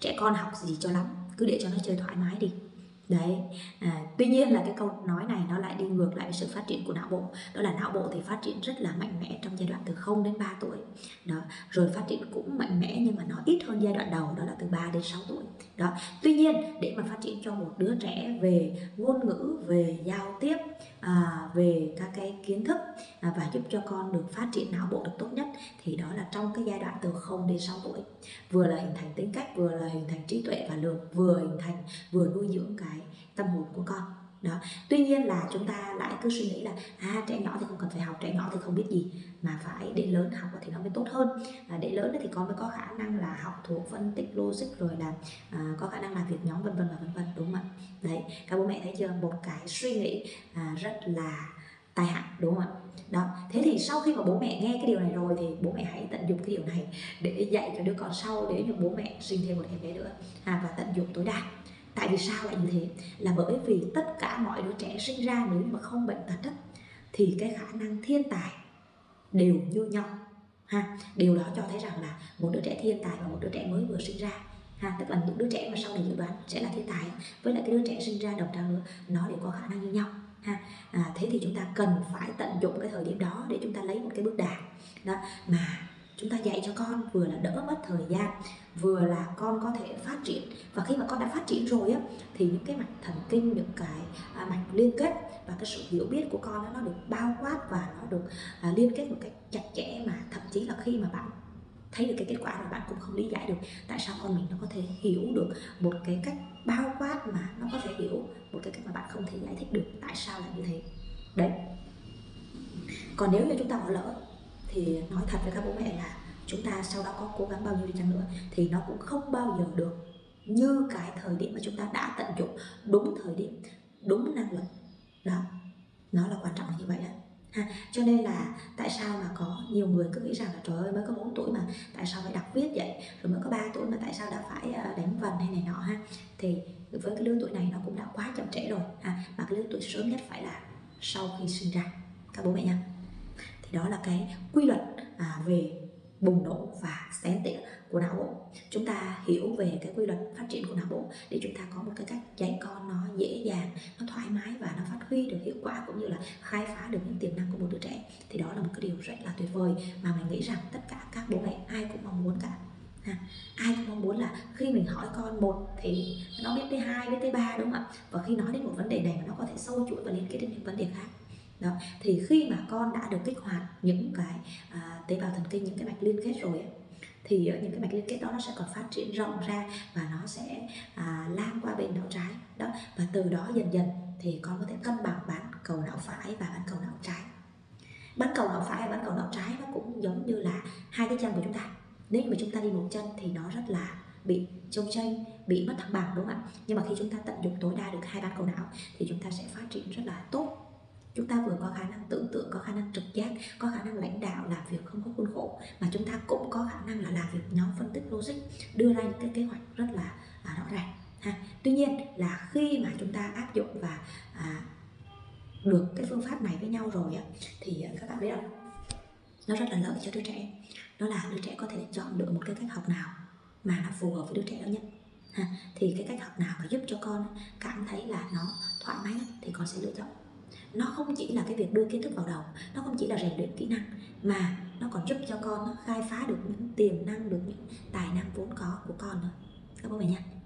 trẻ con học gì cho lắm cứ để cho nó chơi thoải mái đi. Đấy à, tuy nhiên là cái câu nói này nó lại đi ngược lại sự phát triển của não bộ. Đó là não bộ thì phát triển rất là mạnh mẽ trong giai đoạn từ 0 đến 3 tuổi. Đó rồi phát triển cũng mạnh mẽ nhưng mà nó ít hơn giai đoạn đầu đó là từ 3 đến 6 tuổi đó. Tuy nhiên để mà phát triển cho một đứa trẻ về ngôn ngữ về giao tiếp à, về các cái kiến thức à, và giúp cho con được phát triển não bộ được tốt nhất thì đó là trong cái giai đoạn từ 0 đến 6 tuổi. Vừa là hình thành tính cách vừa là hình thành trí tuệ và lượng vừa hình thành vừa nuôi dưỡng cái tâm hồn của con. Đó. Tuy nhiên là chúng ta lại cứ suy nghĩ là à trẻ nhỏ thì trẻ nhỏ thì không biết gì. Mà phải để lớn học thì nó mới tốt hơn. À, để lớn thì con mới có khả năng là học thuộc phân tích logic rồi là à, có khả năng làm việc nhóm vân vân và vân vân đúng không ạ? Đấy các bố mẹ thấy chưa? Một cái suy nghĩ à, rất là tai hại đúng không ạ? Đó thế thì sau khi mà bố mẹ nghe cái điều này rồi thì bố mẹ hãy tận dụng cái điều này để dạy cho đứa con sau để cho bố mẹ sinh thêm một em bé nữa. À, và tận dụng tối đa. Tại vì sao lại như thế? Là bởi vì tất cả mọi đứa trẻ sinh ra nếu mà không bệnh tật đó, thì cái khả năng thiên tài đều như nhau ha. Điều đó cho thấy rằng là một đứa trẻ thiên tài và một đứa trẻ mới vừa sinh ra ha. Tức là những đứa trẻ mà sau này dự đoán sẽ là thiên tài với lại cái đứa trẻ sinh ra đồng trang lứa nó đều có khả năng như nhau ha. À, thế thì chúng ta cần phải tận dụng cái thời điểm đó để chúng ta lấy một cái bước đà đó mà chúng ta dạy cho con vừa là đỡ mất thời gian vừa là con có thể phát triển. Và khi mà con đã phát triển rồi á thì những cái mạch thần kinh những cái à, mạch liên kết và cái sự hiểu biết của con đó, nó được bao quát và nó được à, liên kết một cách chặt chẽ mà thậm chí là khi mà bạn thấy được cái kết quả rồi bạn cũng không lý giải được tại sao con mình nó có thể hiểu được một cái cách bao quát mà nó có thể hiểu một cái cách mà bạn không thể giải thích được tại sao lại như thế. Đấy. Còn nếu như chúng ta bỏ lỡ thì nói thật với các bố mẹ là chúng ta sau đó có cố gắng bao nhiêu đi chăng nữa thì nó cũng không bao giờ được như cái thời điểm mà chúng ta đã tận dụng đúng thời điểm đúng năng lực. Đó nó là quan trọng như vậy đó ha cho nên là tại sao mà có nhiều người cứ nghĩ rằng là trời ơi mới có 4 tuổi mà tại sao phải đọc viết vậy? Rồi mới có 3 tuổi mà tại sao đã phải ờ, đánh vần hay này nọ ha? Thì với cái lứa tuổi này nó cũng đã quá chậm trễ rồi ha. Mà cái lứa tuổi sớm nhất phải là sau khi sinh ra các bố mẹ nha. Thì đó là cái quy luật à, về bùng nổ và xén tỉa của não bộ. Chúng ta hiểu về cái quy luật phát triển của não bộ để chúng ta có một cái cách dạy con nó dễ dàng, nó thoải mái và nó phát huy được hiệu quả cũng như là khai phá được những tiềm năng của một đứa trẻ. Thì đó là một cái điều rất là tuyệt vời mà mình nghĩ rằng tất cả các bố mẹ ai cũng mong muốn cả. Ha. ai cũng mong muốn là khi mình hỏi con một thì nó biết tới hai, biết tới ba, đúng không ạ? Và khi nói đến một vấn đề này nó có thể sâu chuỗi và liên kết đến những vấn đề khác đó thì khi mà con đã được kích hoạt những cái à, tế bào thần kinh những cái mạch liên kết rồi ấy, thì ờ, những cái mạch liên kết đó nó sẽ còn phát triển rộng ra và nó sẽ à, lan qua bên não trái. Đó và từ đó dần dần thì con có thể cân bằng bán cầu não phải và bán cầu não trái. Bán cầu não phải và bán cầu não trái nó cũng giống như là hai cái chân của chúng ta. Nếu mà chúng ta đi một chân thì nó rất là bị trông chênh bị mất thăng bằng đúng không ạ? Nhưng mà khi chúng ta tận dụng tối đa được hai bán cầu não thì chúng ta sẽ phát triển rất là tốt chúng ta vừa có khả năng tưởng tượng có khả năng trực giác có khả năng lãnh đạo làm việc không có khuôn khổ mà chúng ta cũng có khả năng là làm việc nhóm phân tích logic đưa ra những cái kế hoạch rất là à, rõ ràng ha. Tuy nhiên là khi mà chúng ta áp dụng và à, được cái phương pháp này với nhau rồi á thì à, các bạn biết không? Nó rất là lợi cho đứa trẻ. Đó là đứa trẻ có thể chọn được một cái cách học nào mà nó phù hợp với đứa trẻ đó nhất ha. Thì cái cách học nào mà giúp cho con cảm thấy là nó thoải mái thì con sẽ lựa chọn nó không chỉ là cái việc đưa kiến thức vào đầu, nó không chỉ là rèn luyện kỹ năng, mà nó còn giúp cho con nó khai phá được những tiềm năng, được những tài năng vốn có của con nữa. Các bố mẹ nha.